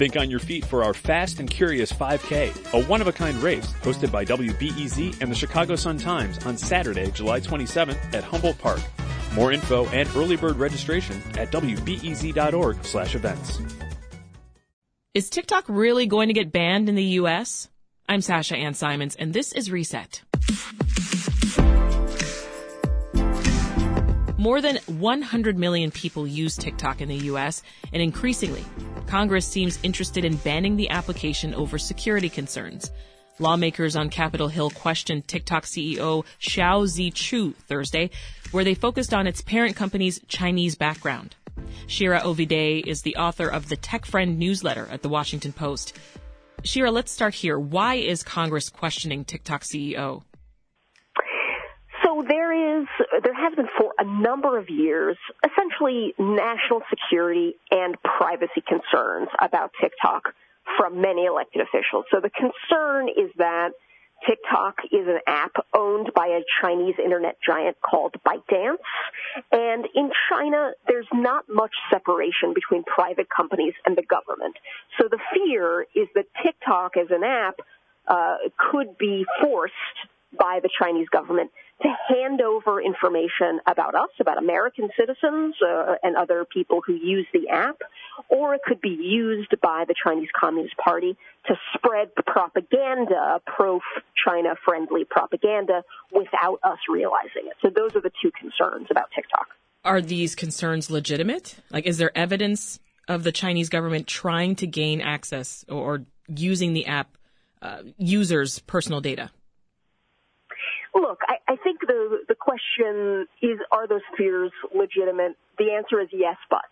Think on your feet for our Fast and Curious 5K, a one-of-a-kind race hosted by WBEZ and the Chicago Sun-Times on Saturday, July 27th at Humboldt Park. More info and early bird registration at wbez.org slash events. Is TikTok really going to get banned in the U.S.? I'm Sasha Ann Simons, and this is Reset. More than 100 million people use TikTok in the U.S., and increasingly, Congress seems interested in banning the application over security concerns. Lawmakers on Capitol Hill questioned TikTok CEO Shou Zi Chew Thursday, where they focused on its parent company's Chinese background. Shira Ovide is the author of the Tech Friend newsletter at the Washington Post. Shira, let's start here. Why is Congress questioning TikTok CEO? So there is, there has been for a number of years, essentially national security and privacy concerns about TikTok from many elected officials. So the concern is that TikTok is an app owned by a Chinese internet giant called ByteDance. And in China, there's not much separation between private companies and the government. So the fear is that TikTok as an app uh, could be forced by the Chinese government to hand over information about us, about American citizens uh, and other people who use the app, or it could be used by the Chinese Communist Party to spread propaganda, pro-China friendly propaganda, without us realizing it. So those are the two concerns about TikTok. Are these concerns legitimate? Like, is there evidence of the Chinese government trying to gain access or using the app uh, users' personal data? Look, I, I think the the question is: Are those fears legitimate? The answer is yes, but.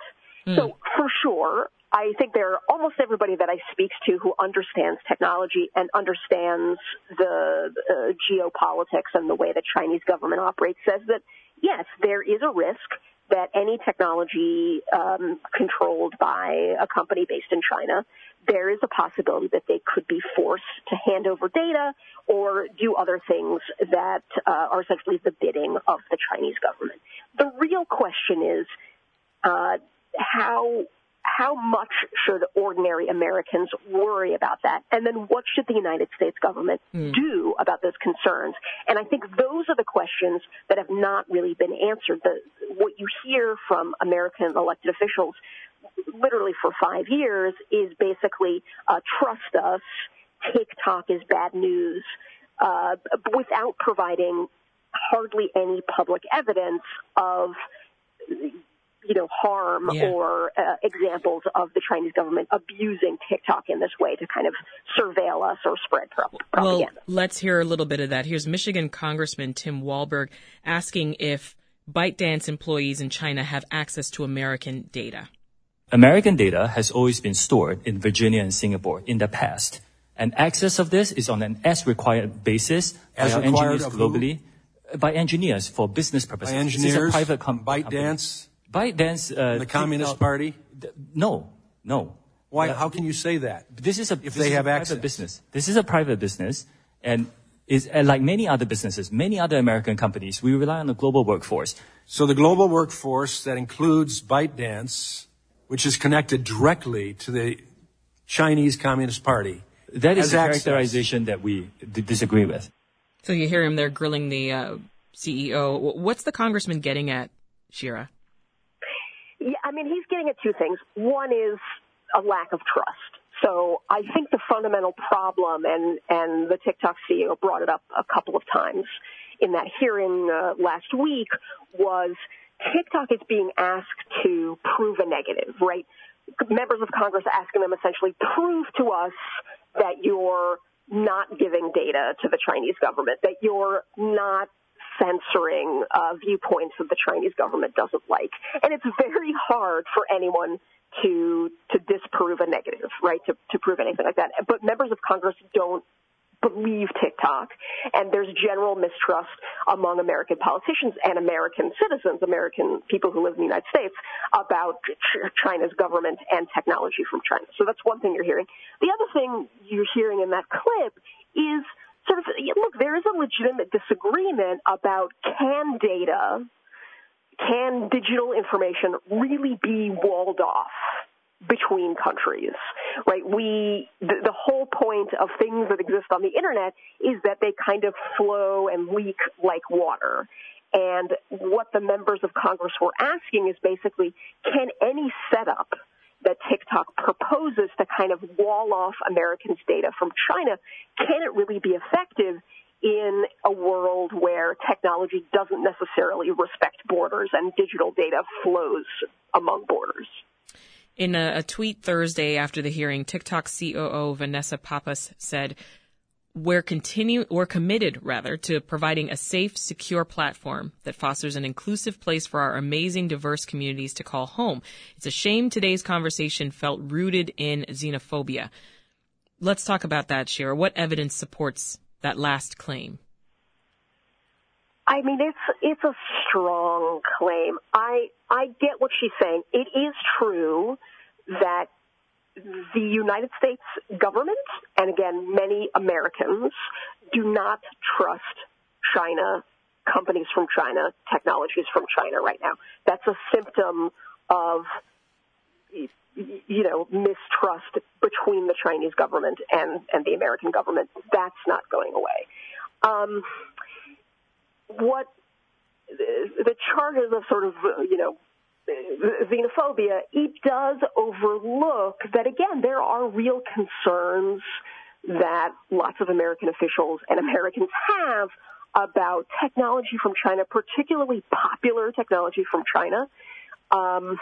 Mm. So for sure, I think there are almost everybody that I speak to who understands technology and understands the uh, geopolitics and the way the Chinese government operates says that yes, there is a risk that any technology um, controlled by a company based in China, there is a possibility that they could be forced to hand over data or do other things that uh, are essentially the bidding of the Chinese government. The real question is uh, how how much should ordinary Americans worry about that? And then what should the United States government mm. do about those concerns? And I think those are the questions that have not really been answered. The, what you hear from American elected officials literally for five years is basically uh, trust us, TikTok is bad news, uh, without providing hardly any public evidence of you know, harm yeah. or uh, examples of the Chinese government abusing TikTok in this way to kind of surveil us or spread propaganda. Well, let's hear a little bit of that. Here's Michigan Congressman Tim Walberg asking if ByteDance employees in China have access to American data. American data has always been stored in Virginia and Singapore in the past. And access of this is on an as required basis as by engineers globally. Who? By engineers for business purposes. By engineers, private com- ByteDance, ByteDance, uh, the Communist Party? No, no. Why? Uh, how can you say that? This is a if they have access. business. This is a private business, and is uh, like many other businesses, many other American companies. We rely on the global workforce. So the global workforce that includes ByteDance, which is connected directly to the Chinese Communist Party. That is a characterization that we d- disagree with. So you hear him there grilling the uh, CEO. What's the congressman getting at, Shira? Yeah, I mean, he's getting at two things. One is a lack of trust. So I think the fundamental problem, and, and the TikTok CEO brought it up a couple of times in that hearing uh, last week, was TikTok is being asked to prove a negative, right? Members of Congress asking them essentially, prove to us that you're not giving data to the Chinese government, that you're not censoring uh, viewpoints that the Chinese government doesn't like. And it's very hard for anyone to to disprove a negative, right? To to prove anything like that. But members of Congress don't believe TikTok, and there's general mistrust among American politicians and American citizens, American people who live in the United States, about China's government and technology from China. So that's one thing you're hearing. The other thing you're hearing in that clip is sort of look, there is a legitimate disagreement about can data, can digital information really be walled off between countries, right? We, the, the, whole point of things that exist on the internet is that they kind of flow and leak like water. And what the members of Congress were asking is basically, can any setup that TikTok proposes to kind of wall off Americans' data from China, can it really be effective in a world where technology doesn't necessarily respect borders and digital data flows among borders? In a, a, tweet Thursday after the hearing, TikTok COO Vanessa Pappas said, we're continue we're committed rather to providing a safe, secure platform that fosters an inclusive place for our amazing diverse communities to call home. It's a shame today's conversation felt rooted in xenophobia. Let's talk about that, Shira. What evidence supports that last claim? I mean, it's it's a strong claim. I I get what she's saying. It is true that the United States government, and again, many Americans, do not trust China, companies from China, technologies from China right now. That's a symptom of, you know, mistrust between the Chinese government and, and the American government. That's not going away. Um, what the charges of sort of, you know, xenophobia, it does overlook that, again, there are real concerns that lots of American officials and Americans have about technology from China, particularly popular technology from China, um,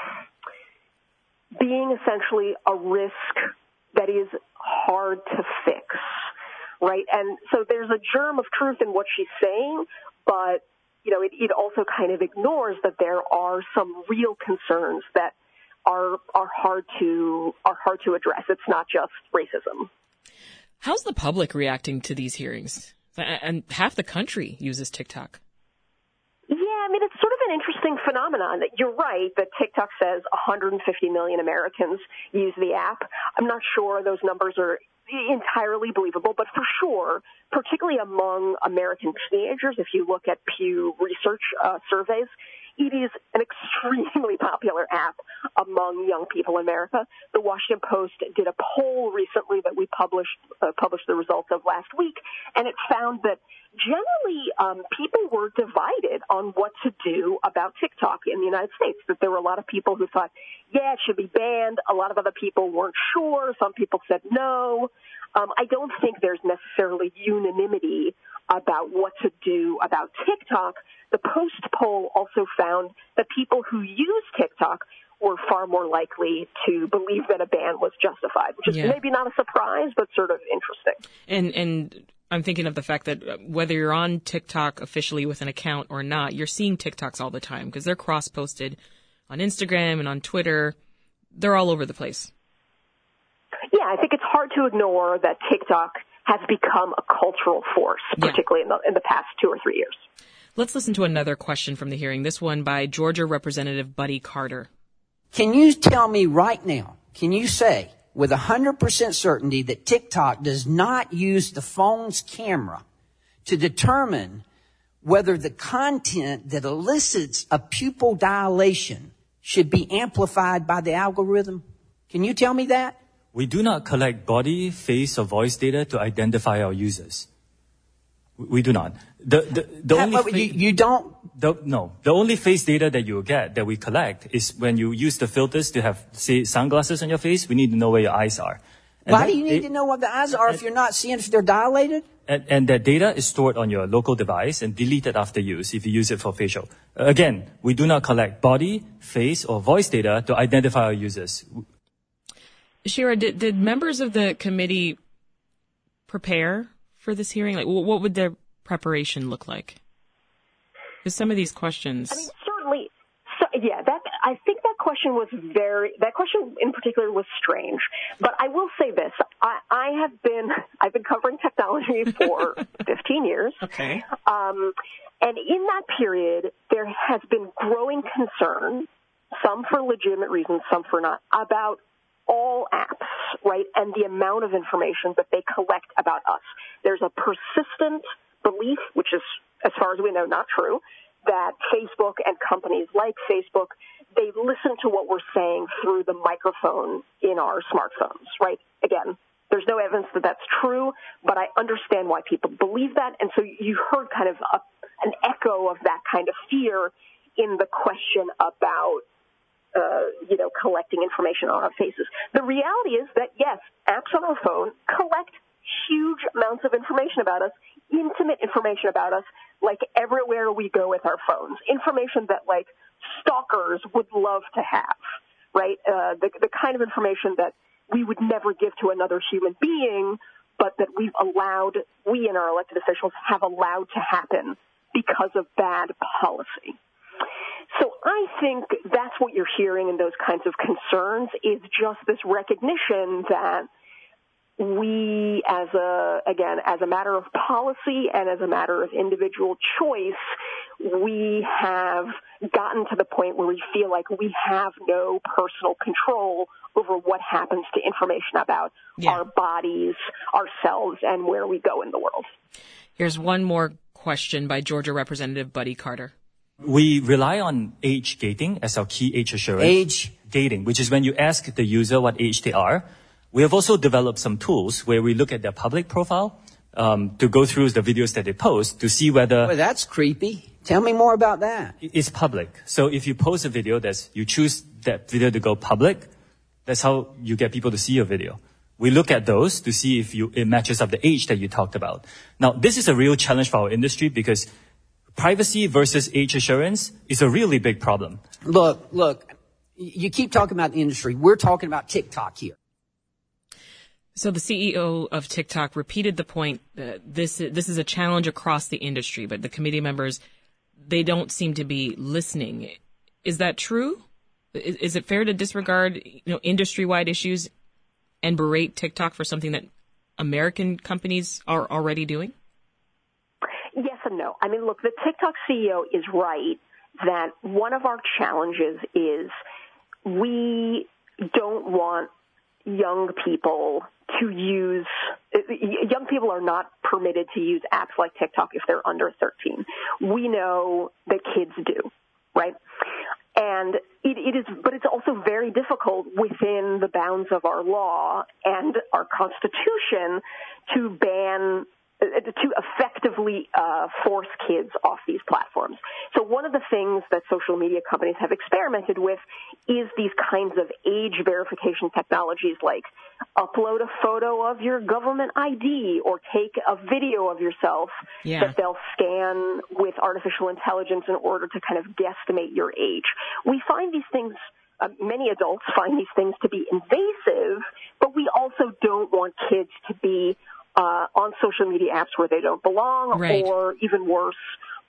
being essentially a risk that is hard to fix, right? And so there's a germ of truth in what she's saying, but you know, it, it also kind of ignores that there are some real concerns that are are hard to are hard to address. It's not just racism. How's the public reacting to these hearings? And half the country uses TikTok. Yeah, I mean, it's sort of an interesting phenomenon. that You're right that TikTok says 150 million Americans use the app. I'm not sure those numbers are entirely believable, but for sure, particularly among American teenagers, if you look at Pew Research uh, surveys, it is an extremely popular app among young people in America. The Washington Post did a poll recently that we published uh, published the results of last week, and it found that generally um, people were divided on what to do about TikTok in the United States. That there were a lot of people who thought, yeah, it should be banned. A lot of other people weren't sure. Some people said no. Um, I don't think there's necessarily unanimity about what to do about TikTok. The Post poll also found that people who use TikTok were far more likely to believe that a ban was justified, which is yeah. maybe not a surprise, but sort of interesting. And and I'm thinking of the fact that uh, whether you're on TikTok officially with an account or not, you're seeing TikToks all the time because they're cross posted on Instagram and on Twitter. They're all over the place. Yeah, I think it's hard to ignore that TikTok has become a cultural force, particularly yeah. in, the, in the past two or three years. Let's listen to another question from the hearing, this one by Georgia Representative Buddy Carter. Can you tell me right now, can you say with 100% certainty that TikTok does not use the phone's camera to determine whether the content that elicits a pupil dilation should be amplified by the algorithm? Can you tell me that? We do not collect body, face, or voice data to identify our users. We do not. The, the, the only fa- you, you, don't? The, no. The only face data that you get, that we collect, is when you use the filters to have, say, sunglasses on your face, we need to know where your eyes are. And Why do you need it, to know what the eyes are if you're not seeing if they're dilated? And, and that data is stored on your local device and deleted after use if you use it for facial. Again, we do not collect body, face, or voice data to identify our users. Shira, did, did members of the committee prepare for this hearing? Like, what would their preparation look like? Because some of these questions. I mean, certainly. So, yeah, that I think that question was very. That question in particular was strange. But I will say this: I, I have been I've been covering technology for 15 years. Okay. Um, and in that period, there has been growing concern, some for legitimate reasons, some for not, about all apps, right, and the amount of information that they collect about us. There's a persistent belief, which is, as far as we know, not true, that Facebook and companies like Facebook they listen to what we're saying through the microphone in our smartphones, right? Again, there's no evidence that that's true, but I understand why people believe that. And so you heard kind of a, an echo of that kind of fear in the question about, uh, you know, collecting information on our faces. The reality is that yes, apps on our phone collect huge amounts of information about us, intimate information about us, like everywhere we go with our phones. Information that like stalkers would love to have, right? Uh, the, the kind of information that we would never give to another human being, but that we've allowed, we and our elected officials have allowed to happen because of bad policy. So I think that's what you're hearing in those kinds of concerns is just this recognition that we as a again as a matter of policy and as a matter of individual choice we have gotten to the point where we feel like we have no personal control over what happens to information about yeah. our bodies ourselves and where we go in the world here's one more question by georgia representative buddy carter we rely on age gating as our key age assurance age gating which is when you ask the user what age they are we have also developed some tools where we look at their public profile um, to go through the videos that they post to see whether. Well, that's creepy. Tell me more about that. It's public. So if you post a video that's, you choose that video to go public, that's how you get people to see your video. We look at those to see if you, it matches up the age that you talked about. Now, this is a real challenge for our industry because privacy versus age assurance is a really big problem. Look, look, you keep talking about the industry. We're talking about TikTok here. So the CEO of TikTok repeated the point that this this is a challenge across the industry, but the committee members they don't seem to be listening. Is that true? Is, is it fair to disregard you know industry-wide issues and berate TikTok for something that American companies are already doing? No. I mean, look, the TikTok CEO is right that one of our challenges is we don't want young people to use young people are not permitted to use apps like TikTok if they're under 13. We know that kids do, right? And it, it is, but it's also very difficult within the bounds of our law and our constitution to ban to effectively uh, force kids off these platforms. So one of the things that social media companies have experimented with is these kinds of age verification technologies like upload a photo of your government ID or take a video of yourself yeah. that they'll scan with artificial intelligence in order to kind of guesstimate your age. We find these things uh, many adults find these things to be invasive, but we also don't want kids to be uh, on social media apps where they don't belong, right. or even worse,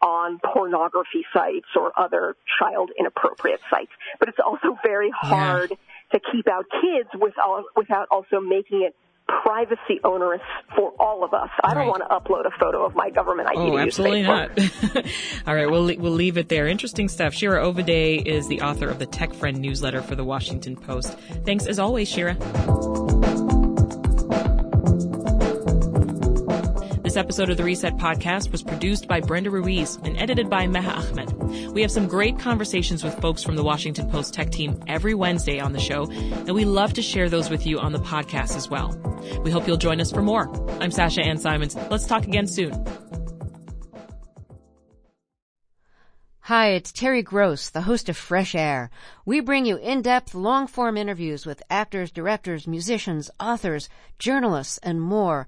on pornography sites or other child inappropriate sites. But it's also very hard yeah. to keep out kids without, without also making it privacy onerous for all of us. I don't want to upload a photo of my government ID. Oh, absolutely not. all right, we'll we'll leave it there. Interesting stuff. Shira Ovide is the author of the Tech Friend newsletter for the Washington Post. Thanks as always, Shira. This episode of the Reset Podcast was produced by Brenda Ruiz and edited by Meha Ahmad. We have some great conversations with folks from the Washington Post tech team every Wednesday on the show, and we love to share those with you on the podcast as well. We hope you'll join us for more. I'm Sasha Ann Simons. Let's talk again soon. Hi, it's Terry Gross, the host of Fresh Air. We bring you in-depth, long-form interviews with actors, directors, musicians, authors, journalists, and more.